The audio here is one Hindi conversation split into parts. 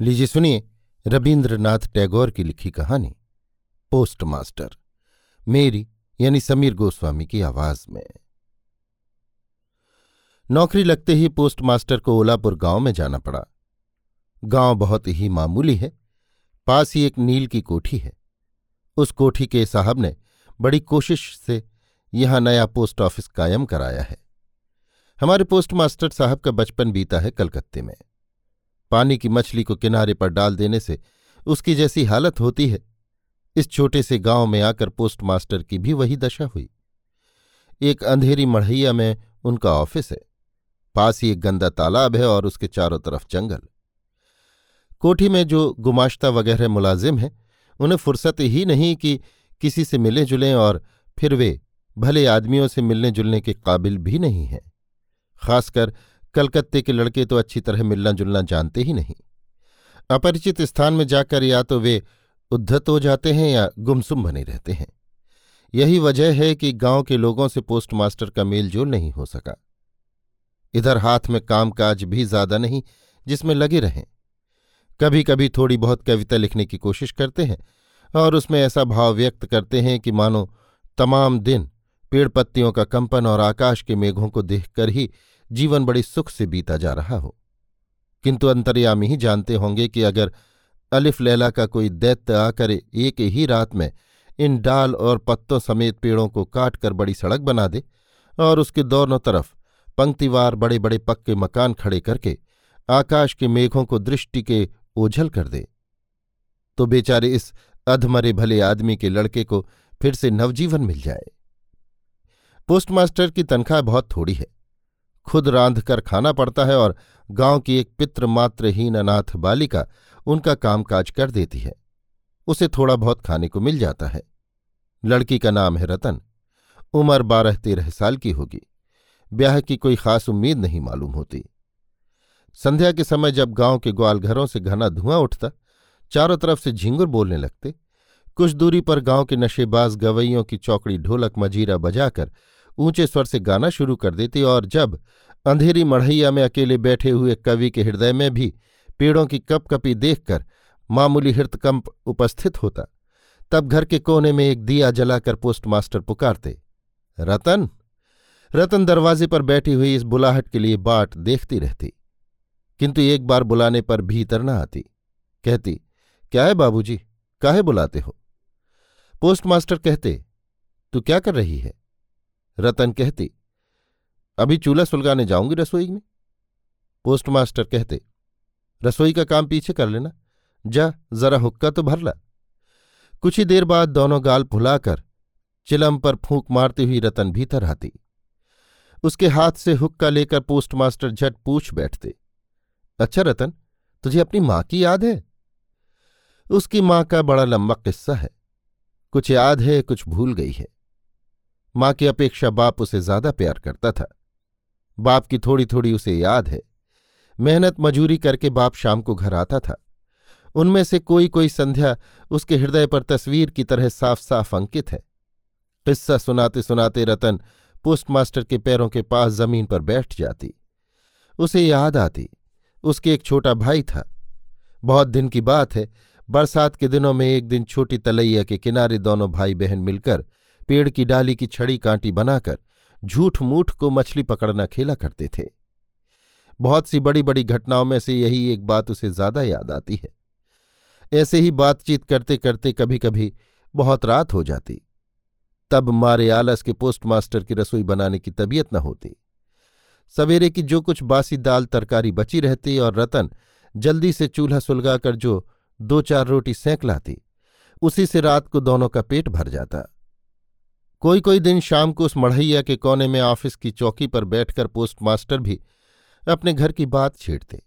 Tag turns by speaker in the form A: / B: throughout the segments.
A: लीजिए सुनिए रविन्द्रनाथ टैगोर की लिखी कहानी, पोस्टमास्टर, मेरी यानी समीर गोस्वामी की आवाज़ में। नौकरी लगते ही पोस्टमास्टर को ओलापुर गाँव में जाना पड़ा। गाँव बहुत ही मामूली है, पास ही एक नील की कोठी है। उस कोठी के साहब ने बड़ी कोशिश से यहाँ नया पोस्ट ऑफ़िस कायम कराया है। हमारे पोस्टमास्टर साहब का बचपन बीता है कलकत्ते में। पानी की मछली को किनारे पर डाल देने से उसकी जैसी हालत होती है। इस छोटे से गाँव में आकर पोस्टमास्टर की भी वही दशा हुई। एक अंधेरी मढ़ैया में उनका ऑफ़िस है। पास ही एक गंदा तालाब है और उसके चारों तरफ़ जंगल। कोठी में जो गुमाश्ता वगैरह मुलाजिम हैं, उन्हें फुर्सत ही नहीं कि किसी से मिले जुलें और फिर वे भले आदमियों से मिलने जुलने के काबिल भी नहीं हैं। खासकर कलकत्ते के लड़के तो अच्छी तरह मिलना जुलना जानते ही नहीं। अपरिचित स्थान में जाकर या तो वे उद्धत हो जाते हैं या गुमसुम बने रहते हैं। यही वजह है कि गाँव के लोगों से पोस्टमास्टर का मेलजोल नहीं हो सका। इधर हाथ में कामकाज भी ज़्यादा नहीं, जिसमें लगे रहें। कभी कभी थोड़ी बहुत कविता लिखने की कोशिश करते हैं और उसमें ऐसा भाव व्यक्त करते हैं कि मानो तमाम दिन पेड़ पत्तियों का कंपन और आकाश के मेघों को देखकर ही जीवन बड़े सुख से बीता जा रहा हो। किंतु अंतर्यामी ही जानते होंगे कि अगर अलिफ लैला का कोई दैत्य आकर एक ही रात में इन डाल और पत्तों समेत पेड़ों को काट कर बड़ी सड़क बना दे और उसके दोनों तरफ़ पंक्तिवार बड़े बड़े पक्के मकान खड़े करके आकाश के मेघों को दृष्टि के ओझल कर दे। तो बेचारे इस अधमरे भले आदमी के लड़के को फिर से नवजीवन मिल जाए। पोस्टमास्टर की तनख्वाह बहुत थोड़ी है। खुद रांध कर खाना पड़ता है और गाँव की एक पितृमात्रहीन अनाथ बालिका उनका कामकाज कर देती है। उसे थोड़ा बहुत खाने को मिल जाता है। लड़की का नाम है रतन। उम्र बारह तेरह साल की होगी। ब्याह की कोई खास उम्मीद नहीं मालूम होती। संध्या के समय जब गाँव के ग्वालघरों से घना धुआँ उठता, चारों तरफ़ से झिंगुर बोलने लगते। कुछ दूरी पर गाँव के नशेबाज गवैयों की चौकड़ी ढोलक मजीरा बजाकर ऊँचे स्वर से गाना शुरू कर देती और जब अंधेरी मढ़ैया में अकेले बैठे हुए कवि के हृदय में भी पेड़ों की कपकपी देखकर मामूली हृतकंप उपस्थित होता, तब घर के कोने में एक दिया जलाकर पोस्टमास्टर पुकारते, रतन रतन दरवाजे पर बैठी हुई इस बुलाहट के लिए बाट देखती रहती, किंतु एक बार बुलाने पर भीतर न आती। कहती, क्या है बाबूजी, काहे बुलाते हो? पोस्टमास्टर कहते, तू क्या कर रही है? रतन कहती, अभी चूल्हा सुलगाने जाऊँगी रसोई में? पोस्टमास्टर कहते, रसोई का काम पीछे कर लेना। जा, जरा हुक्का तो भर ला। कुछ ही देर बाद दोनों गाल फुलाकर चिलम पर फूंक मारती हुई रतन भीतर आती। उसके हाथ से हुक्का लेकर पोस्टमास्टर झट पूछ बैठते अच्छा रतन, तुझे अपनी माँ की याद है? उसकी माँ का बड़ा लंबा किस्सा है। कुछ याद है, कुछ भूल गई है। माँ की अपेक्षा बाप उसे ज़्यादा प्यार करता था। बाप की थोड़ी थोड़ी उसे याद है। मेहनत मजूरी करके बाप शाम को घर आता था। उनमें से कोई कोई संध्या उसके हृदय पर तस्वीर की तरह साफ़ साफ़ अंकित है। किस्सा सुनाते सुनाते रतन पोस्टमास्टर के पैरों के पास ज़मीन पर बैठ जाती। उसे याद आती, उसके एक छोटा भाई था। बहुत दिन की बात है, बरसात के दिनों में एक दिन छोटी तलैया के किनारे दोनों भाई बहन मिलकर पेड़ की डाली की छड़ी कांटी बनाकर झूठ मूठ को मछली पकड़ना खेला करते थे। बहुत सी बड़ी बड़ी घटनाओं में से यही एक बात उसे ज़्यादा याद आती है। ऐसे ही बातचीत करते करते कभी कभी बहुत रात हो जाती। तब मारे आलस के पोस्टमास्टर की रसोई बनाने की तबीयत न होती। सवेरे की जो कुछ बासी दाल तरकारी बची रहती और रतन जल्दी से चूल्हा सुलगाकर जो दो चार रोटी सेंक लाती, उसी से रात को दोनों का पेट भर जाता। कोई कोई दिन शाम को उस मढ़ैया के कोने में ऑफ़िस की चौकी पर बैठकर पोस्टमास्टर भी अपने घर की बात छेड़ते।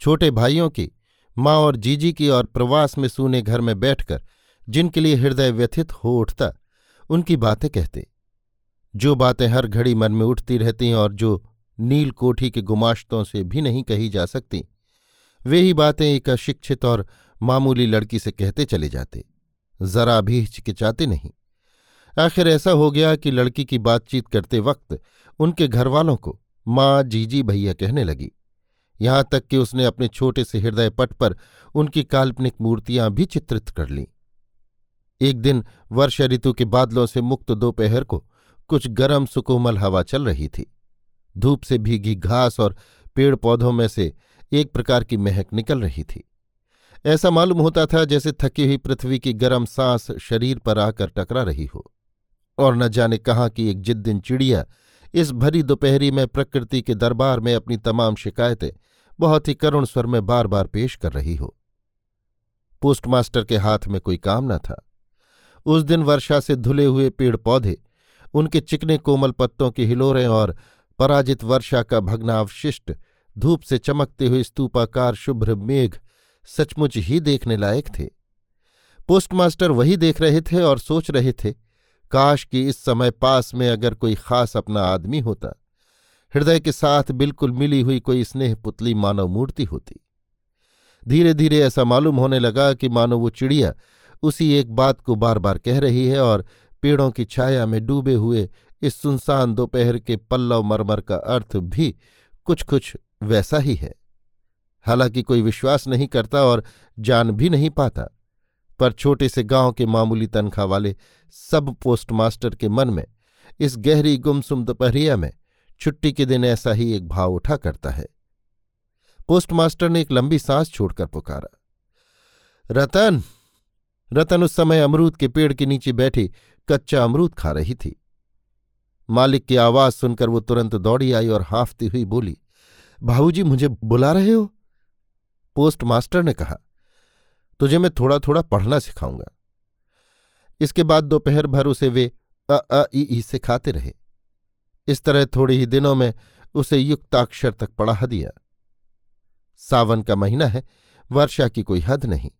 A: छोटे भाइयों की, माँ और जीजी की और प्रवास में सूने घर में बैठकर, जिनके लिए हृदय व्यथित हो उठता, उनकी बातें कहते। जो बातें हर घड़ी मन में उठती रहती और जो नील कोठी के गुमाश्तों से भी नहीं कही जा सकती, वे ही बातें एक अशिक्षित और मामूली लड़की से कहते चले जाते। जरा भी हिचकिचाते नहीं। आखिर ऐसा हो गया कि लड़की की बातचीत करते वक्त उनके घरवालों को माँ जीजी भैया कहने लगी। यहाँ तक कि उसने अपने छोटे से हृदय पट पर उनकी काल्पनिक मूर्तियाँ भी चित्रित कर लीं। एक दिन वर्षा ऋतु के बादलों से मुक्त दोपहर को कुछ गर्म सुकोमल हवा चल रही थी। धूप से भीगी घास और पेड़ पौधों में से एक प्रकार की महक निकल रही थी। ऐसा मालूम होता था जैसे थकी हुई पृथ्वी की गर्म सांस शरीर पर आकर टकरा रही हो। और न जाने कहाँ की एक जिद्दिन चिड़िया इस भरी दोपहरी में प्रकृति के दरबार में अपनी तमाम शिकायतें बहुत ही करुण स्वर में बार बार पेश कर रही हो। पोस्टमास्टर के हाथ में कोई काम न था। उस दिन वर्षा से धुले हुए पेड़ पौधे उनके चिकने कोमल पत्तों के हिलोरें और पराजित वर्षा का भग्नावशिष्ट, धूप से चमकते हुए स्तूपाकार शुभ्र मेघ सचमुच ही देखने लायक थे। पोस्टमास्टर वही देख रहे थे और सोच रहे थे काश कि इस समय पास में अगर कोई खास अपना आदमी होता। हृदय के साथ बिल्कुल मिली हुई कोई स्नेह पुतली मानव मूर्ति होती। धीरे धीरे ऐसा मालूम होने लगा कि मानो वो चिड़िया उसी एक बात को बार बार कह रही है और पेड़ों की छाया में डूबे हुए इस सुनसान दोपहर के पल्लव मरमर का अर्थ भी कुछ कुछ वैसा ही है। हालाँकि कोई विश्वास नहीं करता और जान भी नहीं पाता। पर छोटे से गाँव के मामूली तनख्वाह वाले सब पोस्टमास्टर के मन में, इस गहरी गुमसुम दोपहरिया में, छुट्टी के दिन ऐसा ही एक भाव उठा करता है। पोस्टमास्टर ने एक लंबी सांस छोड़कर पुकारा। रतन रतन उस समय अमरूद के पेड़ के नीचे बैठी कच्चा अमरूद खा रही थी। मालिक की आवाज़ सुनकर वो तुरंत दौड़ी आई और हाफती हुई बोली, भाऊजी, मुझे बुला रहे हो? पोस्टमास्टर ने कहा तुझे मैं थोड़ा थोड़ा पढ़ना सिखाऊँगा। इसके बाद दोपहर भर उसे वे अ अ ई, ई से खाते रहे। इस तरह थोड़े ही दिनों में उसे युक्ताक्षर तक पढ़ा दिया। सावन का महीना है वर्षा की कोई हद नहीं।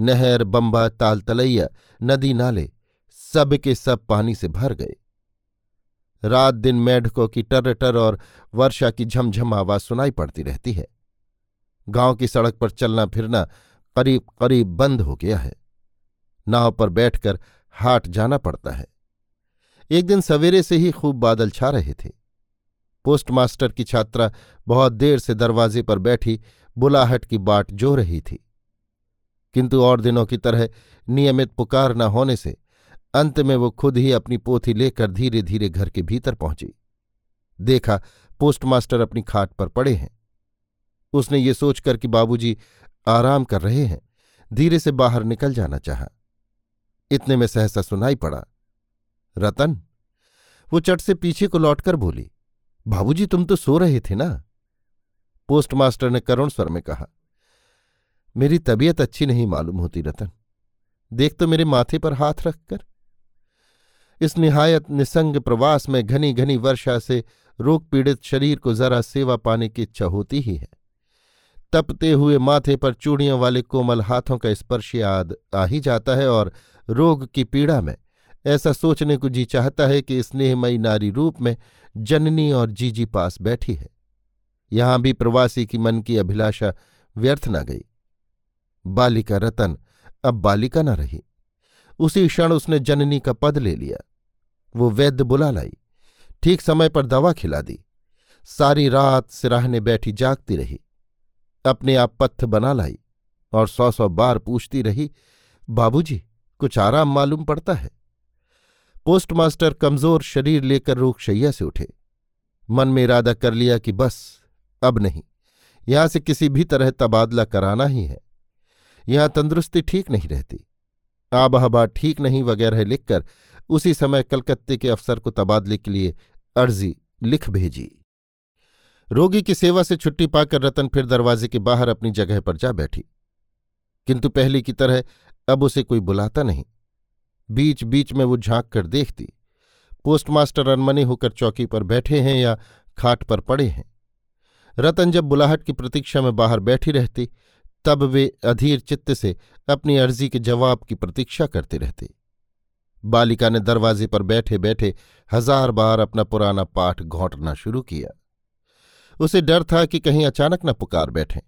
A: नहर बंबा ताल तलैया नदी नाले सब के सब पानी से भर गए। रात दिन मेढकों की टर टर और वर्षा की झमझम आवाज़ सुनाई पड़ती रहती है। गाँव की सड़क पर चलना फिरना करीब करीब बंद हो गया है। नाव पर बैठकर हाट जाना पड़ता है। एक दिन सवेरे से ही खूब बादल छा रहे थे। पोस्टमास्टर की छात्रा बहुत देर से दरवाजे पर बैठी बुलाहट की बाट जो रही थी। किंतु और दिनों की तरह नियमित पुकार न होने से अंत में वो खुद ही अपनी पोथी लेकर धीरे धीरे घर के भीतर पहुँची। देखा पोस्टमास्टर अपनी खाट पर पड़े हैं। उसने ये सोचकर कि बाबूजी आराम कर रहे हैं, धीरे से बाहर निकल जाना चाहा। इतने में सहसा सुनाई पड़ा। रतन, वो चट से पीछे को लौटकर बोली, बाबूजी, तुम तो सो रहे थे ना? पोस्टमास्टर ने करुण स्वर में कहा, मेरी तबीयत अच्छी नहीं मालूम होती रतन। देख तो मेरे माथे पर हाथ रखकर। इस निहायत निसंग प्रवास में घनी घनी वर्षा से रोग पीड़ित शरीर को जरा सेवा पाने की इच्छा होती ही है। तपते हुए माथे पर चूड़ियों वाले कोमल हाथों का स्पर्श याद आ ही जाता है और रोग की पीड़ा में ऐसा सोचने को जी चाहता है कि स्नेहमयी नारी रूप में जननी और जीजी पास बैठी है। यहाँ भी प्रवासी की मन की अभिलाषा व्यर्थ न गई। बालिका रतन अब बालिका न रही। उसी क्षण उसने जननी का पद ले लिया। वो वैद्य बुला लाई। ठीक समय पर दवा खिला दी। सारी रात सिराहने बैठी जागती रही। अपने आप पत्थ बना लाई और सौ सौ बार पूछती रही, बाबूजी, कुछ आराम मालूम पड़ता है? पोस्टमास्टर कमज़ोर शरीर लेकर रूखशैया से उठे। मन में इरादा कर लिया कि बस, अब नहीं। यहाँ से किसी भी तरह तबादला कराना ही है। यहाँ तंदुरुस्ती ठीक नहीं रहती। आबहबा ठीक नहीं वगैरह लिखकर उसी समय कलकत्ते के अफसर को तबादले के लिए अर्जी लिख भेजी। रोगी की सेवा से छुट्टी पाकर रतन फिर दरवाजे के बाहर अपनी जगह पर जा बैठी। किंतु पहले की तरह अब उसे कोई बुलाता नहीं। बीच बीच में वो झाँक कर देखती, पोस्टमास्टर अनमने होकर चौकी पर बैठे हैं या खाट पर पड़े हैं। रतन जब बुलाहट की प्रतीक्षा में बाहर बैठी रहती, तब वे अधीर चित्त से अपनी अर्जी के जवाब की प्रतीक्षा करते रहते। बालिका ने दरवाजे पर बैठे बैठे हज़ार बार अपना पुराना पाठ घोंटना शुरू किया। उसे डर था कि कहीं अचानक न पुकार बैठे।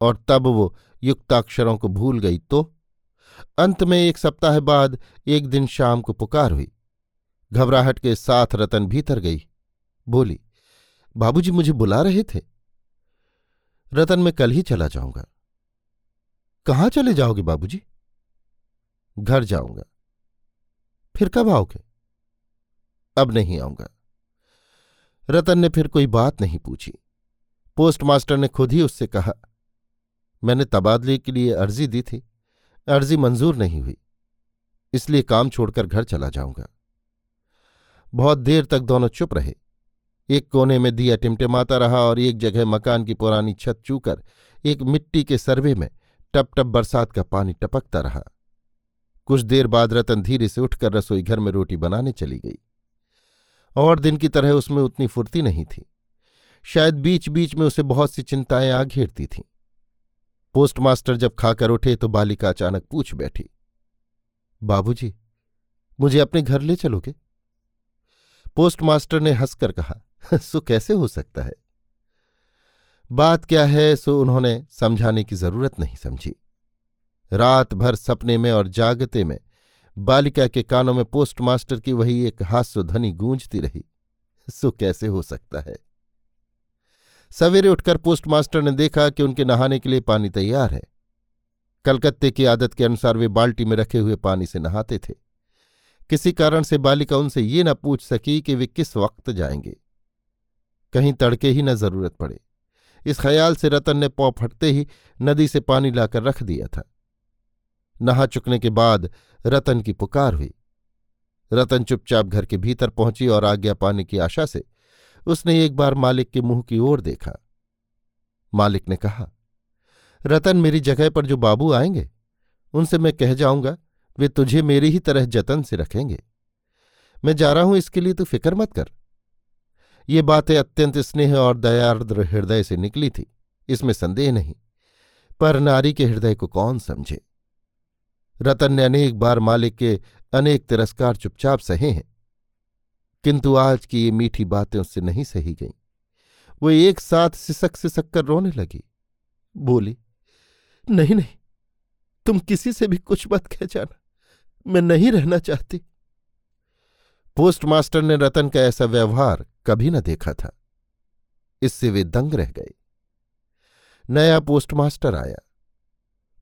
A: और तब वो युक्ताक्षरों को भूल गई तो अंत में एक सप्ताह बाद एक दिन शाम को पुकार हुई। घबराहट के साथ रतन भीतर गई। बोली, बाबूजी, मुझे बुला रहे थे। रतन, मैं कल ही चला जाऊँगा। कहाँ चले जाओगे बाबूजी? घर जाऊँगा। फिर कब आओगे? अब नहीं आऊँगा। रतन ने फिर कोई बात नहीं पूछी। पोस्टमास्टर ने खुद ही उससे कहा, मैंने तबादले के लिए अर्जी दी थी। अर्जी मंजूर नहीं हुई। इसलिए काम छोड़कर घर चला जाऊँगा। बहुत देर तक दोनों चुप रहे। एक कोने में दिया टिमटिमाता रहा और एक जगह मकान की पुरानी छत चूकर एक मिट्टी के सर्वे में टप टप बरसात का पानी टपकता रहा। कुछ देर बाद रतन धीरे से उठकर रसोई घर में रोटी बनाने चली गई। और दिन की तरह उसमें उतनी फुर्ती नहीं थी। शायद बीच बीच में उसे बहुत सी चिंताएँ आ घेरती थीं। पोस्टमास्टर जब खाकर उठे तो बालिका अचानक पूछ बैठी, बाबूजी, मुझे अपने घर ले चलोगे? पोस्टमास्टर ने हंसकर कहा, सो कैसे हो सकता है? बात क्या है सो उन्होंने समझाने की ज़रूरत नहीं समझी। रात भर सपने में और जागते में बालिका के कानों में पोस्टमास्टर की वही एक हास्यध्वनि गूंजती रही। सो कैसे हो सकता है? सवेरे उठकर पोस्टमास्टर ने देखा कि उनके नहाने के लिए पानी तैयार है। कलकत्ते की आदत के अनुसार वे बाल्टी में रखे हुए पानी से नहाते थे। किसी कारण से बालिका उनसे ये न पूछ सकी कि वे किस वक्त जाएँगे। कहीं तड़के ही न ज़रूरत पड़े। इस ख्याल से रतन ने पौ फटते ही नदी से पानी लाकर रख दिया था। नहा चुकने के बाद रतन की पुकार हुई। रतन चुपचाप घर के भीतर पहुँची और आज्ञा पाने की आशा से उसने एक बार मालिक के मुँह की ओर देखा। मालिक ने कहा, रतन, मेरी जगह पर जो बाबू आएँगे, उनसे मैं कह जाऊँगा, वे तुझे मेरी ही तरह जतन से रखेंगे। मैं जा रहा हूँ, इसके लिए तू फ़िक्र मत कर। ये बातें अत्यंत स्नेह और दयार्द्र हृदय से निकली थी। इसमें संदेह नहीं, पर नारी के हृदय को कौन समझे? रतन ने अनेक बार मालिक के अनेक तिरस्कार चुपचाप सहे हैं। किंतु आज की ये मीठी बातें उससे नहीं सही गईं। वो एक साथ सिसक सिसक कर रोने लगी। बोली, नहीं नहीं, तुम किसी से भी कुछ मत कह जाना। मैं नहीं रहना चाहती। पोस्टमास्टर ने रतन का ऐसा व्यवहार कभी न देखा था। इससे वे दंग रह गए। नया पोस्टमास्टर आया।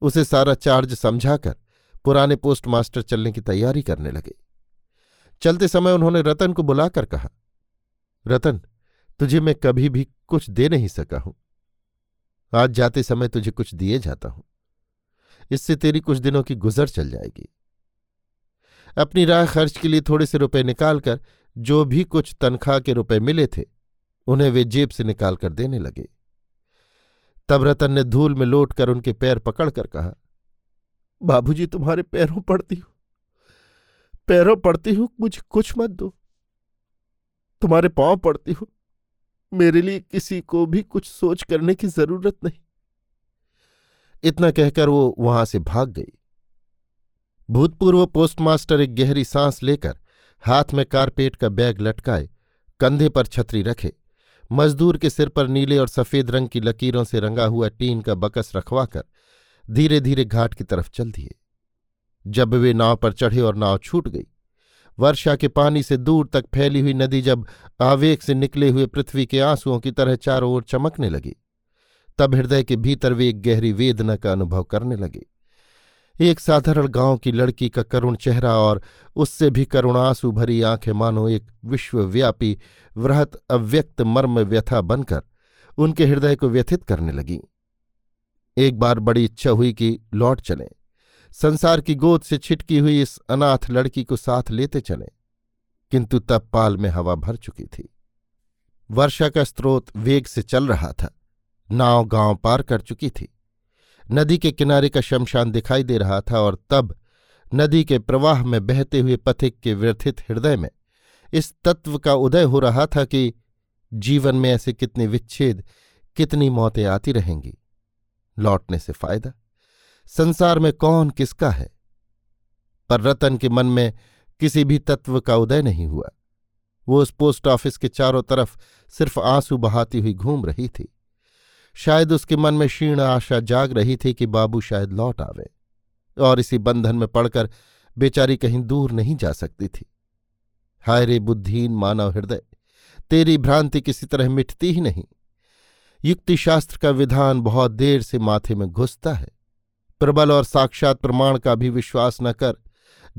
A: उसे सारा चार्ज समझाकर पुराने पोस्टमास्टर चलने की तैयारी करने लगे। चलते समय उन्होंने रतन को बुलाकर कहा, रतन, तुझे मैं कभी भी कुछ दे नहीं सका हूँ। आज जाते समय तुझे कुछ दिए जाता हूँ। इससे तेरी कुछ दिनों की गुजर चल जाएगी। अपनी राह खर्च के लिए थोड़े से रुपए निकालकर, जो भी कुछ तनख्वाह के रुपए मिले थे, उन्हें वे जेब से निकालकर देने लगे। तब रतन ने धूल में लौटकर उनके पैर पकड़कर कहा बाबूजी, तुम्हारे पैरों पड़ती हूँ। पैरों पड़ती हूँ, मुझे कुछ मत दो। तुम्हारे पाँव पड़ती हूँ। मेरे लिए किसी को भी कुछ सोच करने की ज़रूरत नहीं। इतना कहकर वो वहाँ से भाग गई। भूतपूर्व पोस्टमास्टर एक गहरी सांस लेकर हाथ में कारपेट का बैग लटकाए, कंधे पर छतरी रखे, मजदूर के सिर पर नीले और सफ़ेद रंग की लकीरों से रंगा हुआ टीन का बकस रखवाकर धीरे धीरे घाट की तरफ़ चल दिए। जब वे नाव पर चढ़े और नाव छूट गई, वर्षा के पानी से दूर तक फैली हुई नदी जब आवेग से निकले हुए पृथ्वी के आंसुओं की तरह चारों ओर चमकने लगी, तब हृदय के भीतर वे एक गहरी वेदना का अनुभव करने लगे। एक साधारण गाँव की लड़की का करुण चेहरा और उससे भी करुणासु भरी आँखें मानो एक विश्वव्यापी, वृहत, अव्यक्त मर्म व्यथा बनकर उनके हृदय को व्यथित करने लगी। एक बार बड़ी इच्छा हुई कि लौट चलें। संसार की गोद से छिटकी हुई इस अनाथ लड़की को साथ लेते चले, किंतु तब पाल में हवा भर चुकी थी। वर्षा का स्रोत वेग से चल रहा था, नाव गाँव पार कर चुकी थी। नदी के किनारे का शमशान दिखाई दे रहा था और तब नदी के प्रवाह में बहते हुए पथिक के व्यथित हृदय में इस तत्व का उदय हो रहा था कि जीवन में ऐसे कितने विच्छेद, कितनी मौतें आती रहेंगी। लौटने से फ़ायदा? संसार में कौन किसका है? पर रतन के मन में किसी भी तत्व का उदय नहीं हुआ। वो उस पोस्ट ऑफ़िस के चारों तरफ़ सिर्फ़ आँसू बहाती हुई घूम रही थी। शायद उसके मन में क्षीण आशा जाग रही थी कि बाबू शायद लौट आवे, और इसी बंधन में पड़कर बेचारी कहीं दूर नहीं जा सकती थी। हाय रे बुद्धिहीन मानव हृदय, तेरी भ्रांति किसी तरह मिटती ही नहीं। युक्तिशास्त्र का विधान बहुत देर से माथे में घुसता है। प्रबल और साक्षात प्रमाण का भी विश्वास न कर,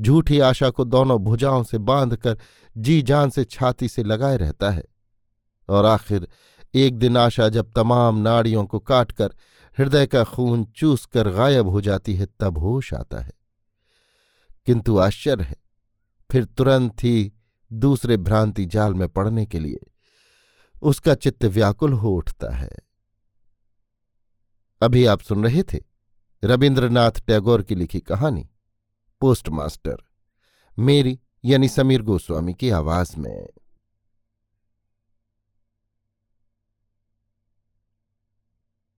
A: झूठी आशा को दोनों भुजाओं से बांधकर जी जान से छाती से लगाए रहता है। और आखिर, एक दिन आशा जब तमाम नाड़ियों को काटकर हृदय का खून चूस कर गायब हो जाती है, तब होश आता है। किंतु आश्चर्य है, फिर तुरंत ही दूसरे भ्रांति जाल में पड़ने के लिए उसका चित्त व्याकुल हो उठता है। अभी आप सुन रहे थे रविन्द्रनाथ टैगोर की लिखी कहानी, पोस्टमास्टर। मेरी यानी समीर गोस्वामी की आवाज़ में।